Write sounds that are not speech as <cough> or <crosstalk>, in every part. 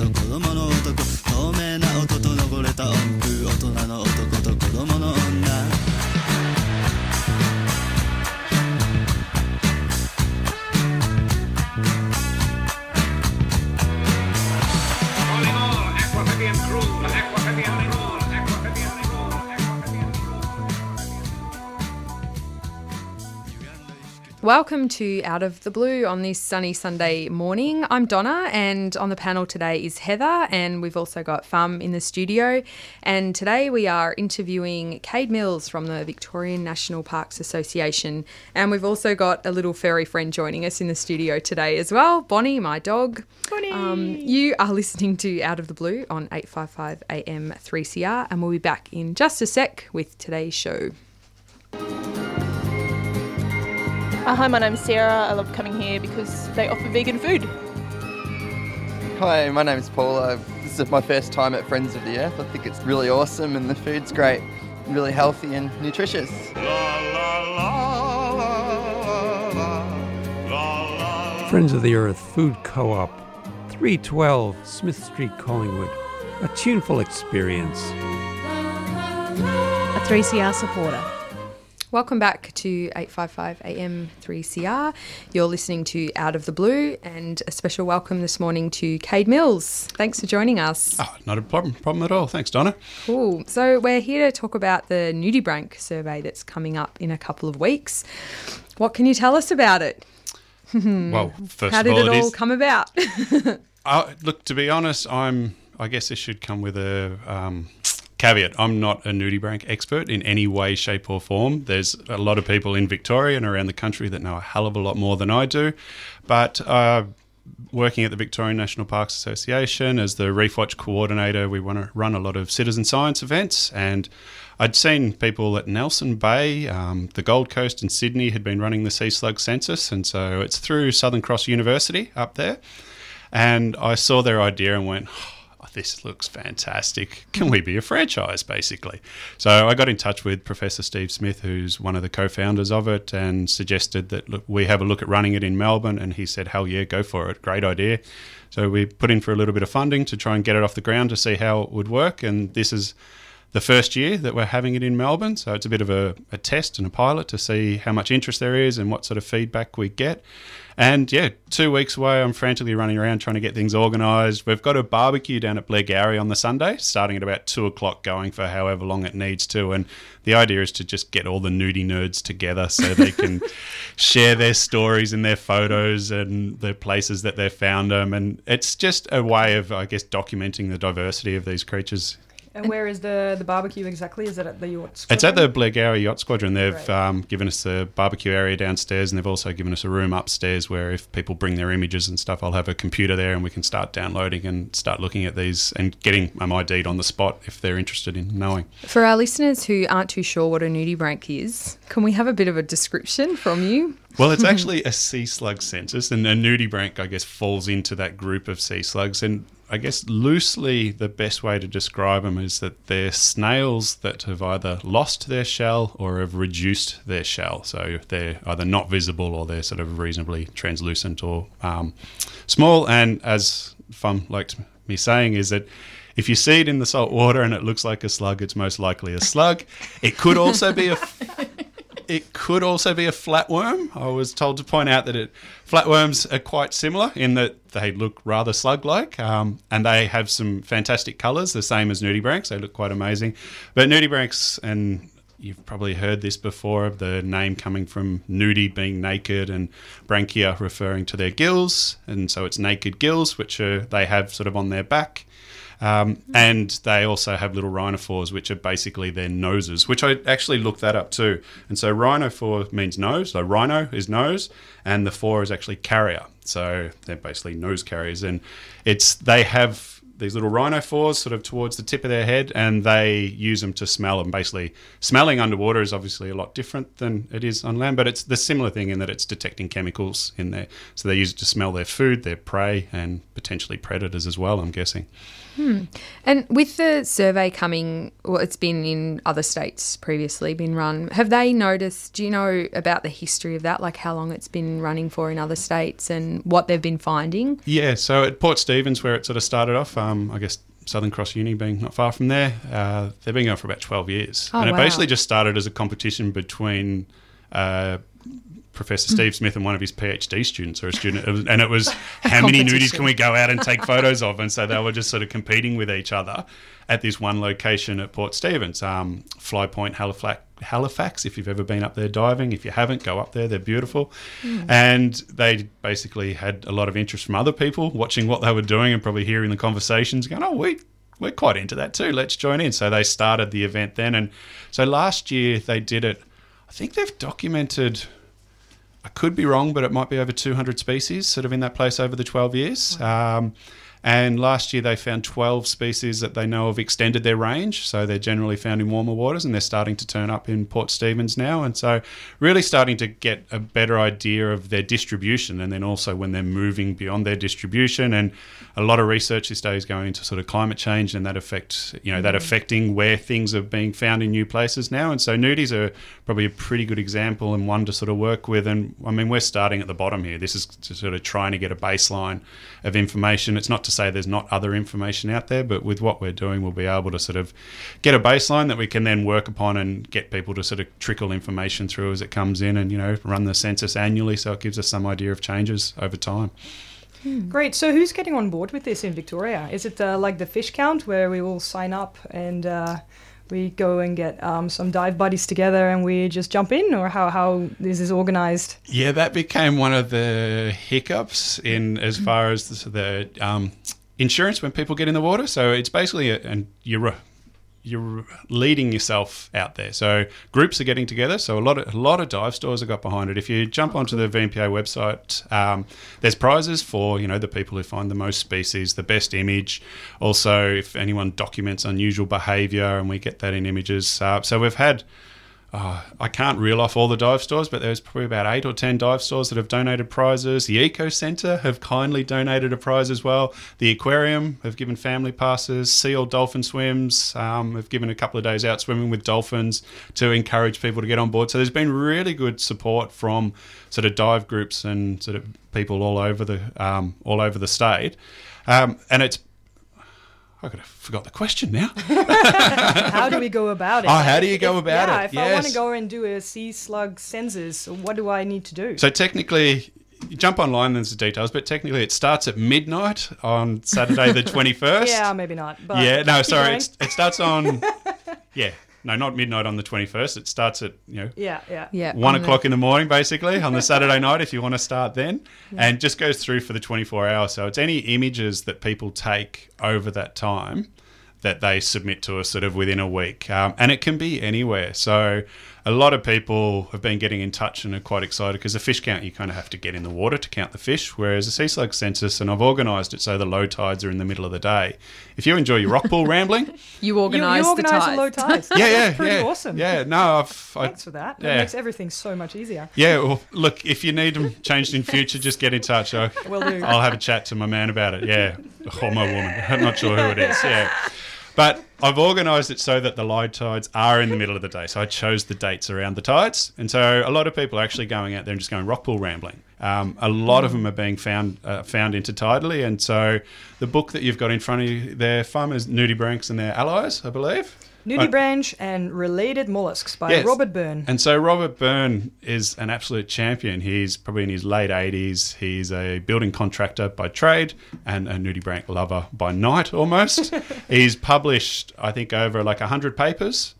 と子供の男透明な音と汚れた音符大人の男と子供の女。Welcome to Out of the Blue on this sunny Sunday morning. I'm Donna, and on the panel today is Heather, and we've also got Fum in the studio. And today we are interviewing Cade Mills from the Victorian National Parks Association, and we've also got a little furry friend joining us in the studio today as well, Bonnie, my dog. Bonnie. Um, you are listening to Out of the Blue on 855 AM 3CR, and we'll be back in just a sec with today's show. Uh, hi, my name's Sarah. I love coming here because they offer vegan food. Hi, my name's Paul. Uh, this is my first time at Friends of the Earth. I think it's really awesome and the food's great, really healthy and nutritious. Friends of the Earth Food Co op, 312 Smith Street, Collingwood. A tuneful experience. a 3CR supporter. Welcome back to 855 AM 3CR. You're listening to Out of the Blue, and a special welcome this morning to Cade Mills. Thanks for joining us. Oh, not a problem, problem at all. Thanks, Donna. Cool. So, we're here to talk about the Nudibranch survey that's coming up in a couple of weeks. What can you tell us about it? <laughs> Well, first How of did all, it it all is. come about? <laughs> Uh, look, to be honest, I'm. I guess this should come with a um, caveat. I'm not a nudibranch expert in any way, shape, or form. There's a lot of people in Victoria and around the country that know a hell of a lot more than I do. But uh, working at the Victorian National Parks Association as the Reef Watch coordinator, we want to run a lot of citizen science events. And I'd seen people at Nelson Bay, um, the Gold Coast, and Sydney had been running the sea slug census. And so it's through Southern Cross University up there. And I saw their idea and went, "Oh, this looks fantastic. Can we be a franchise, basically? So I got in touch with Professor Steve Smith, who's one of the co founders of it, and suggested that look, we have a look at running it in Melbourne. And he said, hell yeah, go for it. Great idea. So we put in for a little bit of funding to try and get it off the ground to see how it would work. And this is the first year that we're having it in Melbourne. So it's a bit of a, a test and a pilot to see how much interest there is and what sort of feedback we get. And yeah, two weeks away, I'm frantically running around trying to get things organised. We've got a barbecue down at Blairgowrie on the Sunday, starting at about two o'clock, going for however long it needs to. And the idea is to just get all the nudie nerds together so they can <laughs> share their stories and their photos and the places that they've found them. And it's just a way of, I guess, documenting the diversity of these creatures. And where is the, the barbecue exactly? Is it at the yacht? It's at the Squadron? Blairgowrie Yacht Squadron. They've Right. um, given us a barbecue area downstairs, and they've also given us a room upstairs where if people bring their images and stuff, I'll have a computer there, and we can start downloading and start looking at these and getting um, ID'd on the spot if they're interested in knowing. For our listeners who aren't too sure what a nudibranch is, can we have a bit of a description from you? Well, it's <laughs> actually a sea slug census, and a nudibranch, I guess, falls into that group of sea slugs. And I guess loosely, the best way to describe them is that they're snails that have either lost their shell or have reduced their shell. So they're either not visible or they're sort of reasonably translucent or um, small. And as Fum likes me saying, is that if you see it in the salt water and it looks like a slug, it's most likely a slug. It could also be a <laughs> it could also be a flatworm. I was told to point out that it, flatworms are quite similar in that they look rather slug-like, um, and they have some fantastic colours, the same as nudibranchs. They look quite amazing. But nudibranchs, and you've probably heard this before, of the name coming from nudi being naked and branchia referring to their gills, and so it's naked gills, which are, they have sort of on their back. Um, and they also have little rhinophores, which are basically their noses, which I actually looked that up too. And so rhinophore means nose, so rhino is nose, and the phore is actually carrier. So they're basically nose carriers, and it's they have these little rhinophores sort of towards the tip of their head, and they use them to smell. And basically, smelling underwater is obviously a lot different than it is on land, but it's the similar thing in that it's detecting chemicals in there. So they use it to smell their food, their prey, and potentially predators as well. I'm guessing. Hmm. And with the survey coming, well, it's been in other states previously been run. Have they noticed? Do you know about the history of that? Like how long it's been running for in other states and what they've been finding? Yeah, so at Port Stephens, where it sort of started off, um, I guess Southern Cross Uni being not far from there, uh, they've been going for about 12 years. Oh, and it wow. basically just started as a competition between uh, Professor Steve Smith and one of his PhD students or a student. And it was <laughs> how many nudies can we go out and take <laughs> photos of? And so they were just sort of competing with each other at this one location at Port Stephens, um, Fly Point, Halifax. Halifax, if you've ever been up there diving. If you haven't, go up there. They're beautiful. And they basically had a lot of interest from other people watching what they were doing and probably hearing the conversations, going, oh, we, we're quite into that too. Let's join in. So they started the event then. And so last year they did it. I think they've documented, I could be wrong, but it might be over 200 species sort of in that place over the 12 years. Um, and last year they found 12 species that they know have extended their range. So they're generally found in warmer waters and they're starting to turn up in Port Stephens now. And so really starting to get a better idea of their distribution and then also when they're moving beyond their distribution. And a lot of research these days going into sort of climate change and that affect, you know, that mm-hmm. affecting where things are being found in new places now. And so nudies are probably a pretty good example and one to sort of work with. And I mean, we're starting at the bottom here. This is to sort of trying to get a baseline of information. It's not to say there's not other information out there, but with what we're doing, we'll be able to sort of get a baseline that we can then work upon and get people to sort of trickle information through as it comes in and, you know, run the census annually. So it gives us some idea of changes over time. Great. So who's getting on board with this in Victoria? Is it uh, like the fish count where we all sign up and uh, we go and get um, some dive buddies together and we just jump in, or how how this is organized? Yeah, that became one of the hiccups in as far as the, the um, insurance when people get in the water. So it's basically, a, and you're you're leading yourself out there. So groups are getting together. So a lot of a lot of dive stores have got behind it. If you jump onto the VNPA website, um, there's prizes for you know the people who find the most species, the best image. Also, if anyone documents unusual behaviour, and we get that in images. Uh, so we've had. Uh, I can't reel off all the dive stores, but there's probably about eight or ten dive stores that have donated prizes. The Eco Centre have kindly donated a prize as well. The Aquarium have given family passes. Sea All Dolphin Swims um, have given a couple of days out swimming with dolphins to encourage people to get on board. So there's been really good support from sort of dive groups and sort of people all over the um, all over the state, um, and it's. I could have forgot the question now. <laughs> how do we go about it? Oh, how do you go If- about yeah, it? if I want to go and do a sea slug census, what do I need to do? So technically, you jump online. There's the details, but technically, it starts at midnight on Saturday the <laughs> twenty first. yeah, maybe not. But yeah. No, sorry. It's, it starts on. <laughs> yeah. No, not midnight on the twenty first. It starts at you know yeah, yeah, Yeah. one on the- o'clock in the morning, basically, on the Saturday <laughs> night, if you want to start then, and just goes through for the 24 hours. So it's any images that people take over that time that they submit to us sort of within a week. Um, and it can be anywhere. So a lot of people have been getting in touch and are quite excited because the fish count, you kind of have to get in the water to count the fish, whereas a sea slug census, and I've organised it so the low tides are in the middle of the day. If you enjoy your rock pool <laughs> rambling, You You, organise you the organise tides. the low tides. <laughs> yeah, yeah, That's pretty yeah, awesome. Yeah, no, I've, I, Thanks for that. yeah. That makes everything so much easier. Yeah, well, look, if you need them changed in future, just get in touch. I, <laughs> Will do. I'll have a chat to my man about it. Yeah, or my woman. I'm not sure who it is. Yeah, but I've organised it so that the low tides are in the middle of the day. So I chose the dates around the tides, and so a lot of people are actually going out there and just going rock pool rambling. Um, a lot of them are being found uh, found intertidally, and so the book that you've got in front of you there, Farmers Nudibranchs and their allies, I believe. Nudibranch uh, and Related Mollusks by Yes. Robert Burn. And so Robert Burn is an absolute champion. He's probably in his late 80s. He's a building contractor by trade and a nudibranch lover by night almost. <laughs> He's published, I think, over like 100 papers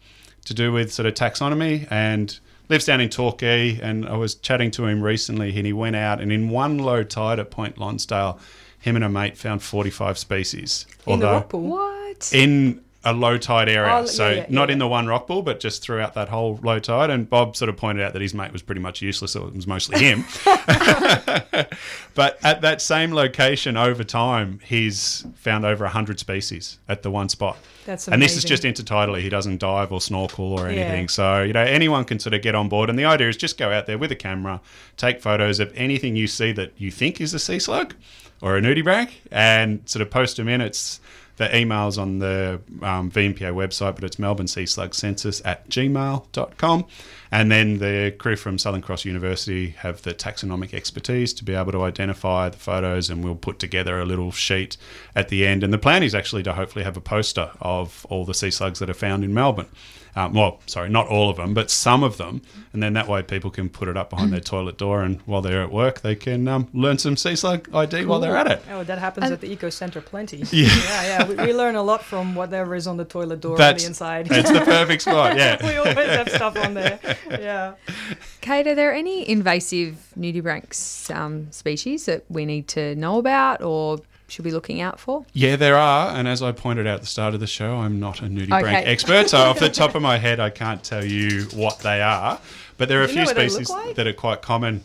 to do with sort of taxonomy and lives down in Torquay. And I was chatting to him recently and he went out and in one low tide at Point Lonsdale, him and a mate found 45 species. in the rock pool. What? in a low tide area. Oh, so yeah, not yeah. in the one rock pool, but just throughout that whole low tide. And Bob sort of pointed out that his mate was pretty much useless. So it was mostly him. <laughs> <laughs> but at that same location over time, he's found over 100 species at the one spot. That's And this is just intertidally. He doesn't dive or snorkel or Yeah. anything. So, you know, anyone can sort of get on board. And the idea is just go out there with a camera, take photos of anything you see that you think is a sea slug or a nudibranch and sort of post them in. It's the emails on the um, VNPA website, but it's Melbourne Sea Slug Census at gmail.com. And then the crew from Southern Cross University have the taxonomic expertise to be able to identify the photos, and we'll put together a little sheet at the end. And the plan is actually to hopefully have a poster of all the sea slugs that are found in Melbourne. Um, well, sorry, not all of them, but some of them. And then that way people can put it up behind their toilet door, and while they're at work, they can um, learn some sea slug ID while they're at it. Oh, that happens at the Eco Center plenty. <laughs> Yeah. yeah, yeah. We, we learn a lot from whatever is on the toilet door on the inside. It's the perfect spot, <laughs> yeah. we always have stuff on there. Yeah. <laughs> Cade, are there any invasive nudibranchs um, species that we need to know about or should be looking out for? Yeah, there are, and as I pointed out at the start of the show, I'm not a nudibranch Okay. expert, so off the <laughs> top of my head, I can't tell you what they are. But there are a Do you few know what they look species like? that are quite common.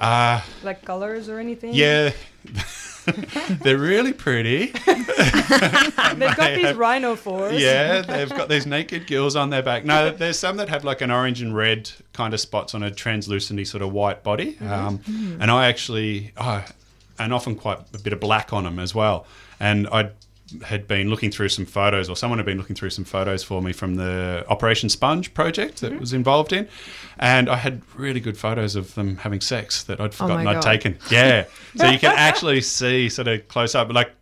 Uh, Like colors or anything? yeah, <laughs> <laughs> they're really pretty. <laughs> They've got <laughs> these have- rhinophores. Yeah, they've got these naked gills on their back. No, there's some that have like an orange and red kind of spots on a translucenty sort of white body. Um, and I actually, oh, and often quite a bit of black on them as well. And I had been looking through some photos, or someone had been looking through some photos for me from the Operation Sponge project that mm-hmm. was involved in. And I had really good photos of them having sex that I'd oh forgotten my I'd God. taken. Yeah. So you can <laughs> actually see sort of close up, like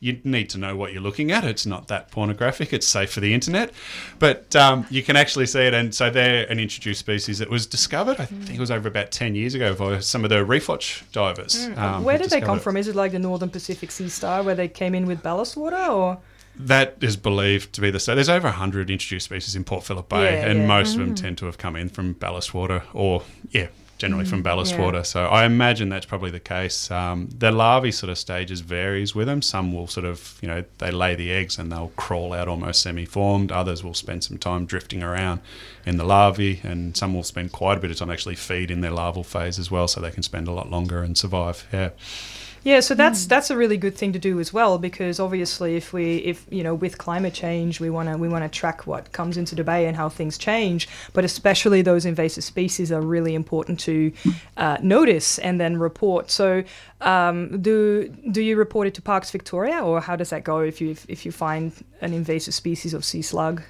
you need to know what you're looking at. It's not that pornographic. It's safe for the internet, but um, you can actually see it. And so they're an introduced species that was discovered. I think it was over about ten years ago by some of the reef watch divers. um, Where did they come it. from? Is it like the Northern Pacific Sea Star where they came in with ballast water or? That is believed to be the so. There's over 100 introduced species in Port Phillip Bay, Yeah, and yeah. most of them tend to have come in from ballast water, or yeah, generally from ballast yeah. water. So I imagine that's probably the case. Um, the larvae sort of stages varies with them. Some will sort of you know they lay the eggs and they'll crawl out almost semi-formed. Others will spend some time drifting around in the larvae, and some will spend quite a bit of time actually feed in their larval phase as well, so they can spend a lot longer and survive. Yeah. Yeah, so that's that's a really good thing to do as well because obviously if we if you know with climate change we want to we want to track what comes into the bay and how things change, but especially those invasive species are really important to uh, notice and then report. So um, do do you report it to Parks Victoria or how does that go if you if, if you find an invasive species of sea slug?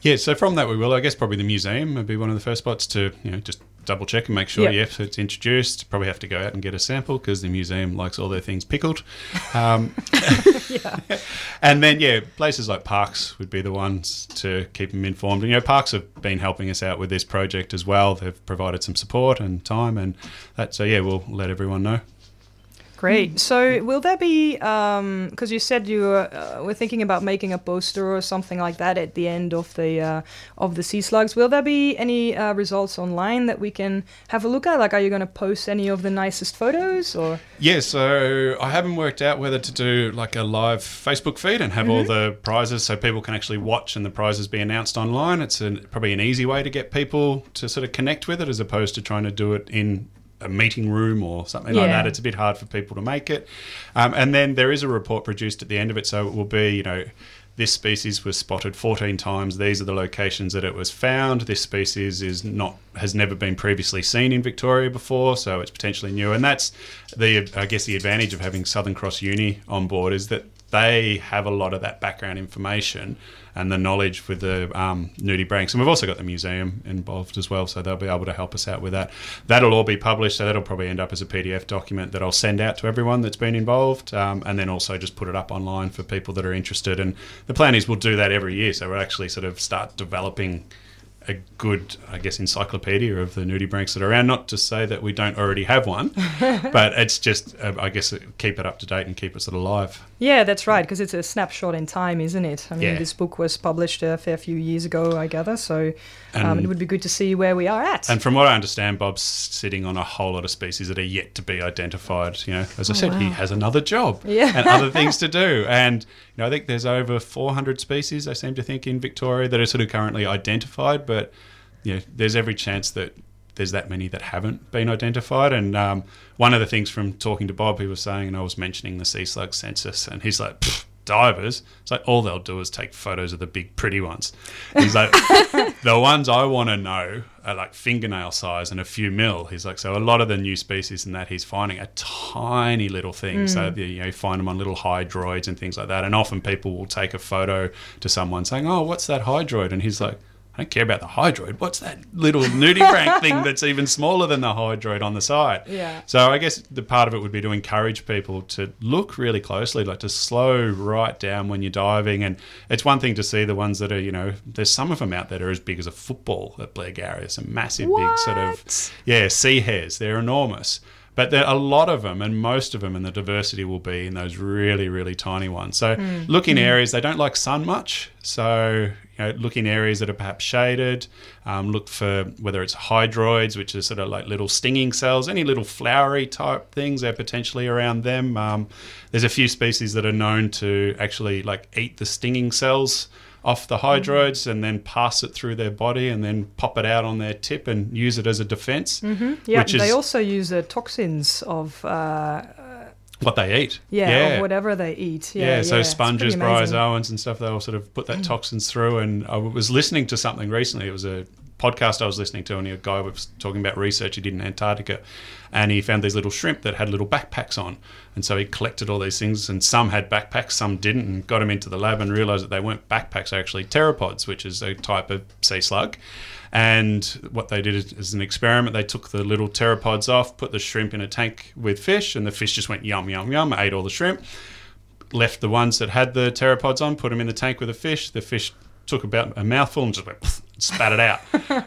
Yeah, so from that we will. I guess probably the museum would be one of the first spots to you know just double check and make sure Yep. yes it's introduced. Probably have to go out and get a sample because the museum likes all their things pickled. Um, <laughs> <laughs> and then yeah, places like parks would be the ones to keep them informed. And, you know, parks have been helping us out with this project as well. They've provided some support and time, and that. So yeah, we'll let everyone know. Great. So, will there be? Because you said you were, uh, were thinking about making a poster or something like that at the end of the uh, of the sea slugs. Will there be any uh, results online that we can have a look at? Like, are you going to post any of the nicest photos? Or Yeah, so I haven't worked out whether to do like a live Facebook feed and have all the prizes so people can actually watch and the prizes be announced online. It's an, probably an easy way to get people to sort of connect with it as opposed to trying to do it in a meeting room or something like that. It's a bit hard for people to make it. Um, and then there is a report produced at the end of it, so it will be, you know, this species was spotted 14 times. These are the locations that it was found. This species is not has never been previously seen in Victoria before, so it's potentially new. And that's the I guess the advantage of having Southern Cross Uni on board is that they have a lot of that background information and the knowledge with the um, nudibranchs. And we've also got the museum involved as well, so they'll be able to help us out with that. That'll all be published, so that'll probably end up as a PDF document that I'll send out to everyone that's been involved, um, and then also just put it up online for people that are interested. And the plan is we'll do that every year, so we'll actually sort of start developing a good, I guess, encyclopedia of the nudibranchs that are around. Not to say that we don't already have one, <laughs> but it's just, uh, I guess, keep it up to date and keep it sort of alive. Yeah, that's right, because it's a snapshot in time, isn't it? I mean, Yeah. this book was published a fair few years ago, I gather, so um, it would be good to see where we are at. And from what I understand, Bob's sitting on a whole lot of species that are yet to be identified. You know, as I said, he has another job <laughs> Yeah. and other things to do. And you know, I think there's over 400 species. I seem to think in Victoria that are sort of currently identified, but you know, there's every chance that there's that many that haven't been identified. And um, one of the things from talking to Bob, he was saying, and I was mentioning the sea slug census, and he's like. Divers, it's like all they'll do is take photos of the big pretty ones. He's like, <laughs> the ones I want to know are like fingernail size and a few mil. He's like, so a lot of the new species and that he's finding are tiny little things. So you know, you find them on little hydroids and things like that. And often people will take a photo to someone saying, "Oh, what's that hydroid?" And he's like. I don't care about the hydroid. What's that little nudibranch <laughs> thing that's even smaller than the hydroid on the side? Yeah. So I guess the part of it would be to encourage people to look really closely, like to slow right down when you're diving. And it's one thing to see the ones that are, you know, there's some of them out that are as big as a football at Blairgowrie. Some massive, big sort of, yeah, sea hares. They're enormous. But there are a lot of them, and most of them, and the diversity will be in those really, really tiny ones. So look in areas they don't like sun much. So you know, look in areas that are perhaps shaded. Um, look for whether it's hydroids, which are sort of like little stinging cells, any little flowery type things are potentially around them. Um, there's a few species that are known to actually like eat the stinging cells off the mm. hydroids and then pass it through their body and then pop it out on their tip and use it as a defense. Mm-hmm. yeah, which they is- also use the toxins of, uh, uh What they eat. yeah, of whatever they eat. Yeah, Yeah, so it's sponges, bryozoans, and stuff, they'll sort of put that <clears throat> toxins through. And I was listening to something recently. It was a podcast I was listening to, and a guy was talking about research he did in Antarctica. And he found these little shrimp that had little backpacks on. And so he collected all these things, and some had backpacks, some didn't, and got them into the lab and realized that they weren't backpacks, they're actually pteropods, which is a type of sea slug. And what they did is, an experiment, they took the little pteropods off, put the shrimp in a tank with fish, and the fish just went yum, yum, yum, ate all the shrimp left the ones that had the pteropods on, put them in the tank with the fish. The fish took about a mouthful and just went spat it out.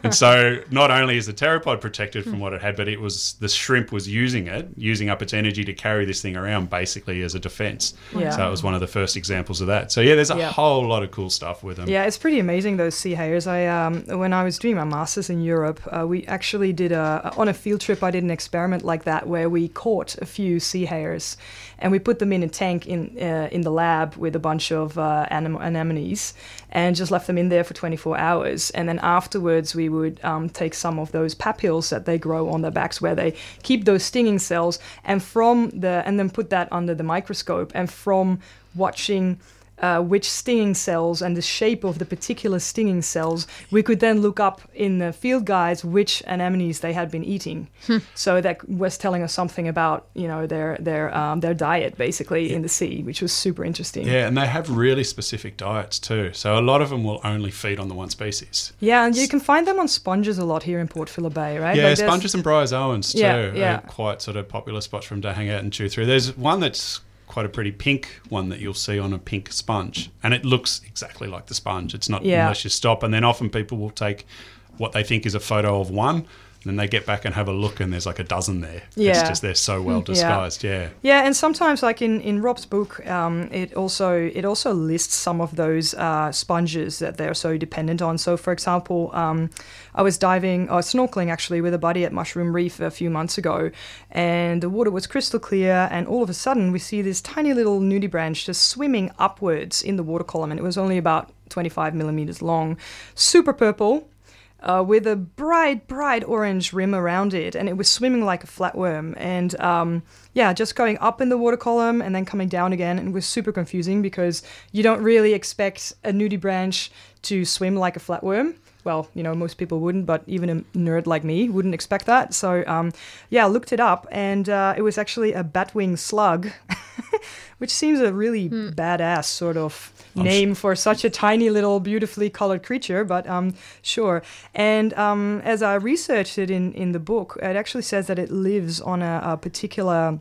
and so not only is the pteropod protected from what it had, but it was the shrimp was using it, using up its energy to carry this thing around basically as a defense. Yeah. So it was one of the first examples of that. So yeah, there's a Yeah. whole lot of cool stuff with them. Yeah, it's pretty amazing those sea hares. I um, when I was doing my masters in Europe, uh, we actually did a on a field trip. I did an experiment like that where we caught a few sea hares, and we put them in a tank in uh, in the lab with a bunch of uh, anem- anemones, and just left them in there for 24 hours. And then afterwards, we would um, take some of those papules that they grow on their backs, where they keep those stinging cells, and from the and then put that under the microscope, and from watching uh, which stinging cells and the shape of the particular stinging cells, we could then look up in the field guides which anemones they had been eating. so that was telling us something about you know their their um, their diet basically in the sea, which was super interesting. Yeah, and they have really specific diets too. So a lot of them will only feed on the one species. Yeah, and you can find them on sponges a lot here in Port Phillip Bay, right? Yeah, Like sponges and bryozoans too Yeah, yeah. are quite sort of popular spots for them to hang out and chew through. There's one that's quite a pretty pink one that you'll see on a pink sponge, and it looks exactly like the sponge. It's not Yeah. unless you stop, and then often people will take what they think is a photo of one. And then they get back and have a look, and there's like a dozen there. It's Yeah. just they're so well <laughs> disguised. Yeah. Yeah, and sometimes, like in, in Rob's book, um, it also it also lists some of those uh, sponges that they're so dependent on. So, for example, um, I was diving or snorkeling actually with a buddy at Mushroom Reef a few months ago, and the water was crystal clear, and all of a sudden we see this tiny little nudibranch just swimming upwards in the water column, and it was only about 25 millimeters long, super purple uh, with a bright, bright orange rim around it, and it was swimming like a flatworm. And um, yeah, just going up in the water column and then coming down again. And it was super confusing because you don't really expect a nudibranch to swim like a flatworm. Well, you know, most people wouldn't, but even a nerd like me wouldn't expect that. So, um, yeah, I looked it up, and uh, it was actually a batwing slug. <laughs> which seems a really badass sort of name for such a tiny little beautifully colored creature. But um, sure. And um, as I researched it in in the book, it actually says that it lives on a, a particular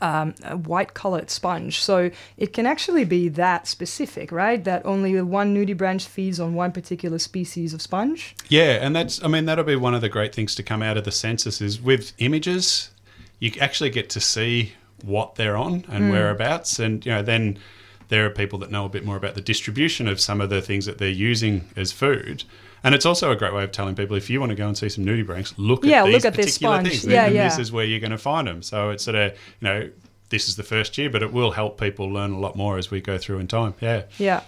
um, a white colored sponge. So it can actually be that specific, right? That only one nudibranch feeds on one particular species of sponge. Yeah, and that's I mean that'll be one of the great things to come out of the census is with images, you actually get to see what they're on and whereabouts, and you know then there are people that know a bit more about the distribution of some of the things that they're using as food. And it's also a great way of telling people if you want to go and see some nudibranchs, look Yeah, at these look at this particular sponge. things. Yeah, and yeah. This is where you're going to find them. So it's sort of you know this is the first year, but it will help people learn a lot more as we go through in time. Yeah. Yeah.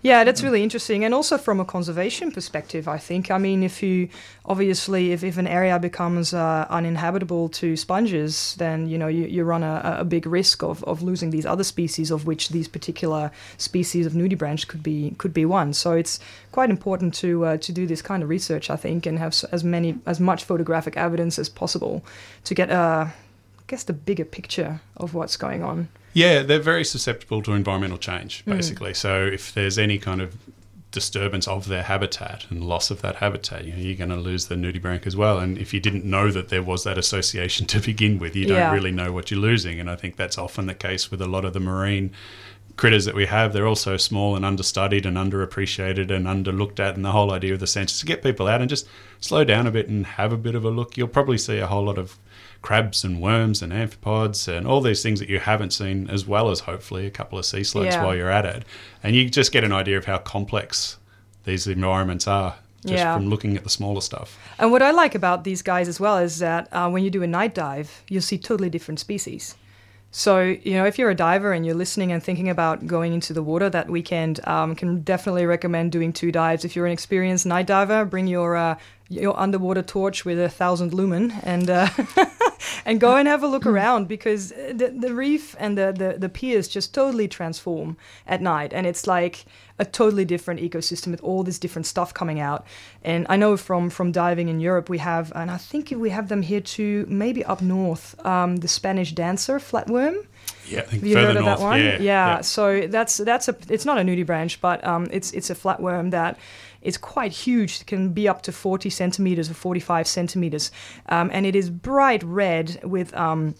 Yeah, that's really interesting. And also from a conservation perspective, I think. I mean, if you obviously, if, if an area becomes uh, uninhabitable to sponges, then, you know, you, you run a, a big risk of, of losing these other species, of which these particular species of nudibranch could be could be one. So it's quite important to uh, to do this kind of research, I think, and have as many as much photographic evidence as possible to get, uh, I guess, the bigger picture of what's going on. Yeah, they're very susceptible to environmental change, hmm. basically. So if there's any kind of disturbance of their habitat and loss of that habitat, you know, you're going to lose the nudibranch as well. And if you didn't know that there was that association <laughs> to begin with, you don't Yeah. really know what you're losing. And I think that's often the case with a lot of the marine critters that we have. They're also small and understudied and underappreciated and underlooked at. And the whole idea of the census is to get people out and just slow down a bit and have a bit of a look. You'll probably see a whole lot of crabs and worms and amphipods and all these things that you haven't seen, as well as hopefully a couple of sea slugs Yeah. while you're at it. And you just get an idea of how complex these environments are just Yeah. from looking at the smaller stuff. And what I like about these guys as well is that uh, when you do a night dive, you'll see totally different species. So, you know, if you're a diver and you're listening and thinking about going into the water that weekend, um, can definitely recommend doing two dives. If you're an experienced night diver, bring your uh, your underwater torch with a thousand lumen and uh, <laughs> <laughs> and go and have a look around because the, the reef and the, the, the piers just totally transform at night. And it's like a totally different ecosystem with all this different stuff coming out. And I know from, from diving in Europe, we have, and I think we have them here too, maybe up north, um, the Spanish dancer, flatworm. Yeah, Have you heard of north. that one? Yeah, yeah. So that's that's a it's not a nudibranch, but um, it's it's a flatworm that is quite huge. It can be up to forty centimeters or forty five centimeters, um, and it is bright red with. Um,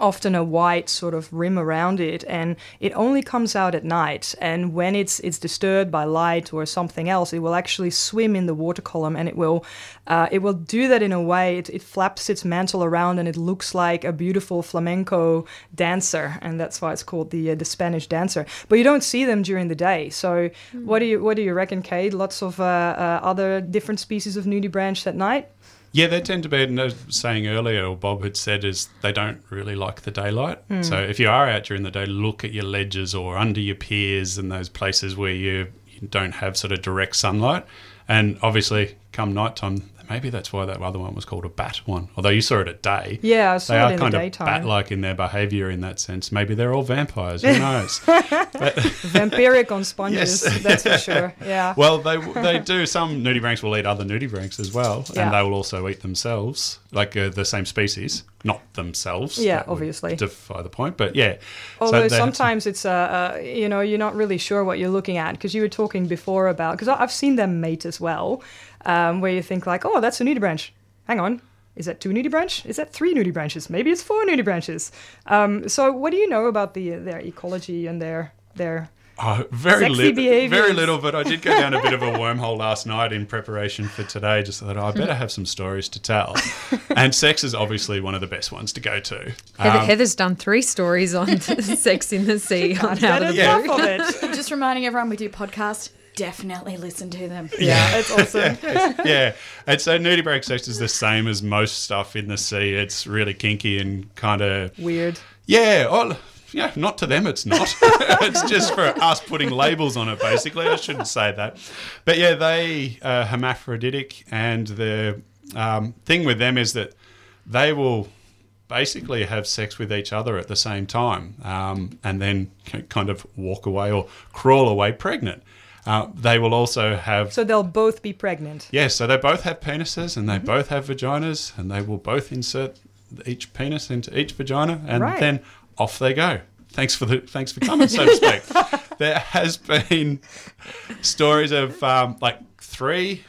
often a white sort of rim around it and it only comes out at night. And when it's it's disturbed by light or something else it will actually swim in the water column and it will uh, it will do that in a way it, it flaps its mantle around and it looks like a beautiful flamenco dancer and that's why it's called the uh, the Spanish dancer. But you don't see them during the day. So what do you what do you reckon Cade lots of uh, uh, other different species of nudibranch at night Yeah, they tend to be, and as I was saying earlier, or Bob had said, is they don't really like the daylight. Hmm. So if you are out during the day, look at your ledges or under your piers and those places where you, you don't have sort of direct sunlight. And obviously, come nighttime, maybe that's why that other one was called a bat one. Although you saw it at day. Yeah, I saw they it are in the kind of bat-like in their behaviour in that sense. Maybe they're all vampires. Who <laughs> knows? <laughs> vampiric on sponges Yes. that's for sure yeah <laughs> Well, they they do. Some nudibranchs will eat other nudibranchs as well, Yeah. and they will also eat themselves, like uh, the same species, not themselves. Yeah, obviously. defy the point. But yeah, Although some- sometimes it's uh, uh, you know you're not really sure what you're looking at because you were talking before about because I've seen them mate as well, um, where you think like oh that's a nudibranch, hang on. Is that two nudibranch? Is that three nudibranches? Maybe it's four nudibranches. Um, so, what do you know about the their ecology and their their Oh, very little, very little. But I did go down a bit of a <laughs> wormhole last night in preparation for today. Just thought oh, I better have some stories to tell, and sex is obviously one of the best ones to go to. Heather, Um, Heather's done three stories on <laughs> <laughs> sex in the sea on how get to Yeah. of it? Just reminding everyone we do podcast. Definitely listen to them. yeah, it's awesome. <laughs> yeah, and so nudibranch sex is the same as most stuff in the sea. It's really kinky and kind of Weird. Yeah, well, yeah, not to them, it's not. <laughs> it's just for us putting labels on it, basically. I shouldn't say that. But yeah, they are hermaphroditic, and the um, thing with them is that they will basically have sex with each other at the same time um, and then kind of walk away or crawl away pregnant. Uh, they will also have. So they'll both be pregnant. Yes, so they both have penises and they both have vaginas and they will both insert each penis into each vagina and Right. then off they go. thanks for the thanks for coming, so to speak. <laughs> there has been stories of um, like three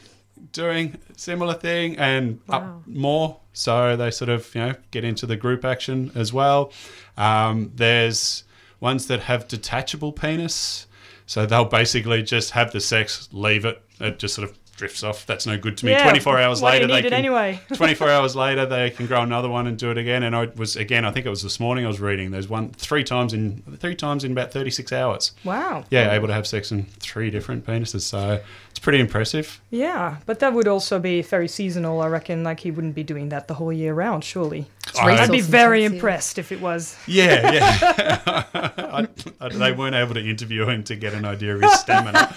doing similar thing and up more. So they sort of you know get into the group action as well. Um, there's ones that have detachable penis, so they'll basically just have the sex, leave it, it just sort of drifts off. That's no good to me. Yeah, 24 hours later, they need can. anyway? <laughs> <laughs> 24 hours later, they can grow another one and do it again. And I was again, I think it was this morning. I was reading. There's one three times in three times in about 36 hours. Wow. Yeah, able to have sex in three different penises. So it's pretty impressive. Yeah, but that would also be very seasonal, I reckon. Like he wouldn't be doing that the whole year round, surely. I- I'd be very impressed if it was. Yeah, yeah. <laughs> I, I, they weren't able to interview him to get an idea of his stamina.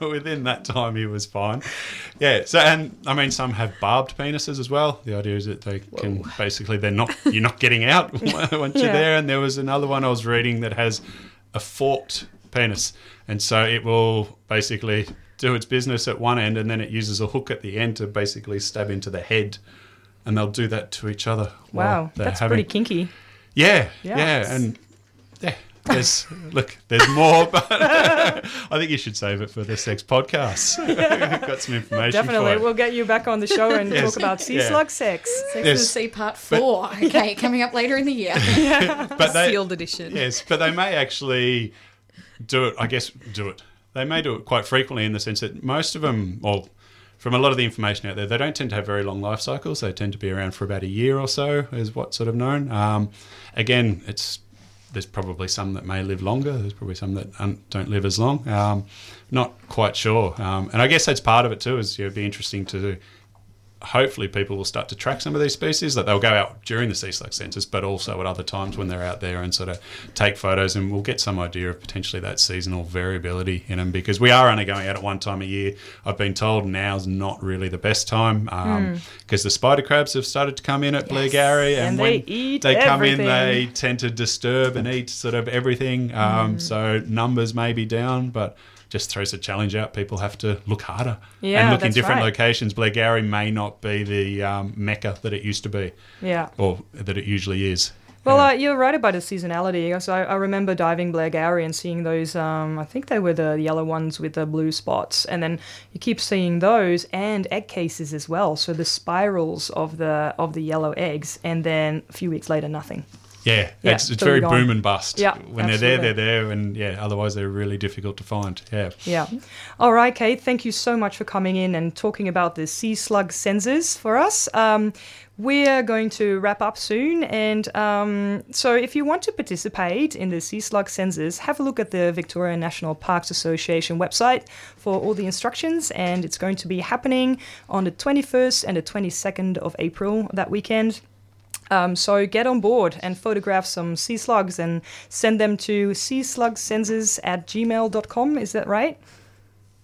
Within that time, he was fine. Yeah. So, and I mean, some have barbed penises as well. The idea is that they can basically they're not you're not getting out <laughs> once you're there. And there was another one I was reading that has a forked penis, and so it will basically do its business at one end, and then it uses a hook at the end to basically stab into the head. And they'll do that to each other. Wow, that's having- pretty kinky. yeah, Yeah. yeah, and yeah, there's look, there's more, but <laughs> I think you should save it for the sex podcast. <laughs> <laughs> Got some information. Definitely, for we'll get you back on the show and Yes. talk about sea Yeah. slug sex. Sex and Yes. the Sea Part 4. okay, coming up later in the year. but they, Sealed edition. yes, but they may actually do it. I guess do it. They may do it quite frequently in the sense that most of them, well, from a lot of the information out there, they don't tend to have very long life cycles. They tend to be around for about a year or so, is what's sort of known. Um, again, it's there's probably some that may live longer. There's probably some that don't live as long. Um, not quite sure. Um, and I guess that's part of it too. Is you know, it'd be interesting to hopefully people will start to track some of these species that they'll go out during the sea slug census but also at other times when they're out there and sort of take photos and we'll get some idea of potentially that seasonal variability in them because we are only going out at one time a year. I've been told now's not really the best time um, hmm. because the spider crabs have started to come in at Blairgowrie and, And when they eat they come in they tend to disturb and eat sort of everything um, hmm. so numbers may be down but just throws a challenge out. People have to look harder Yeah, and look in different right. locations. Blairgowrie may not be the um, mecca that it used to be, Yeah. or that it usually is. Well, uh, you're right about the seasonality. So I, I remember diving Blairgowrie and seeing those. Um, I think they were the yellow ones with the blue spots, and then you keep seeing those and egg cases as well. So the spirals of the of the yellow eggs, and then a few weeks later, nothing. Yeah, Yeah, it's, it's very gone. boom and bust. Yeah, when they're there, they're there, and yeah, otherwise they're really difficult to find. Yeah. Yeah. All right, Cade. Thank you so much for coming in and talking about the sea slug census for us. Um, we're going to wrap up soon, and um, so if you want to participate in the sea slug census, have a look at the Victoria National Parks Association website for all the instructions. And it's going to be happening on the 21st and the 22nd of April that weekend. Um, so get on board and photograph some sea slugs and send them to sea slug census at gmail.com. Is that right?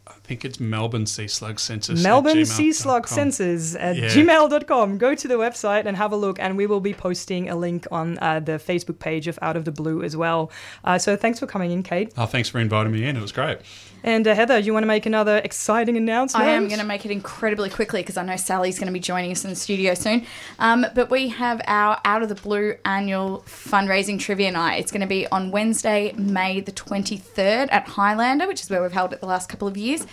I think it's Melbourne Sea Slug Census. Melbourne Sea Slug. Census at Yeah. gmail.com. Go to the website and have a look, and we will be posting a link on uh, the Facebook page of Out of the Blue as well. Uh, so thanks for coming in, Cade. Oh, thanks for inviting me in. It was great. And uh, Heather, you want to make another exciting announcement? I am going to make it incredibly quickly because I know Sally's going to be joining us in the studio soon. Um, but we have our Out of the Blue annual fundraising trivia night. It's going to be on Wednesday, May the 23rd at Highlander, which is where we've held it the last couple of years.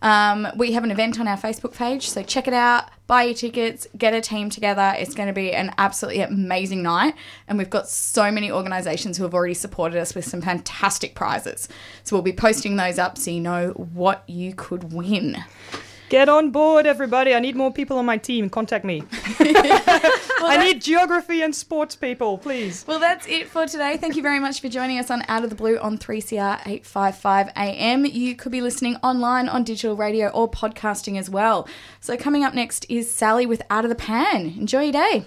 Um, we have an event on our Facebook page, so check it out, buy your tickets, get a team together. It's going to be an absolutely amazing night. And we've got so many organisations who have already supported us with some fantastic prizes. So we'll be posting those up so you know what you could win. Get on board, everybody. I need more people on my team. Contact me. <laughs> I need geography and sports people, please. Well, that's it for today. Thank you very much for joining us on Out of the Blue on 3CR 855 AM. You could be listening online on digital radio or podcasting as well. So, coming up next is Sally with Out of the Pan. Enjoy your day.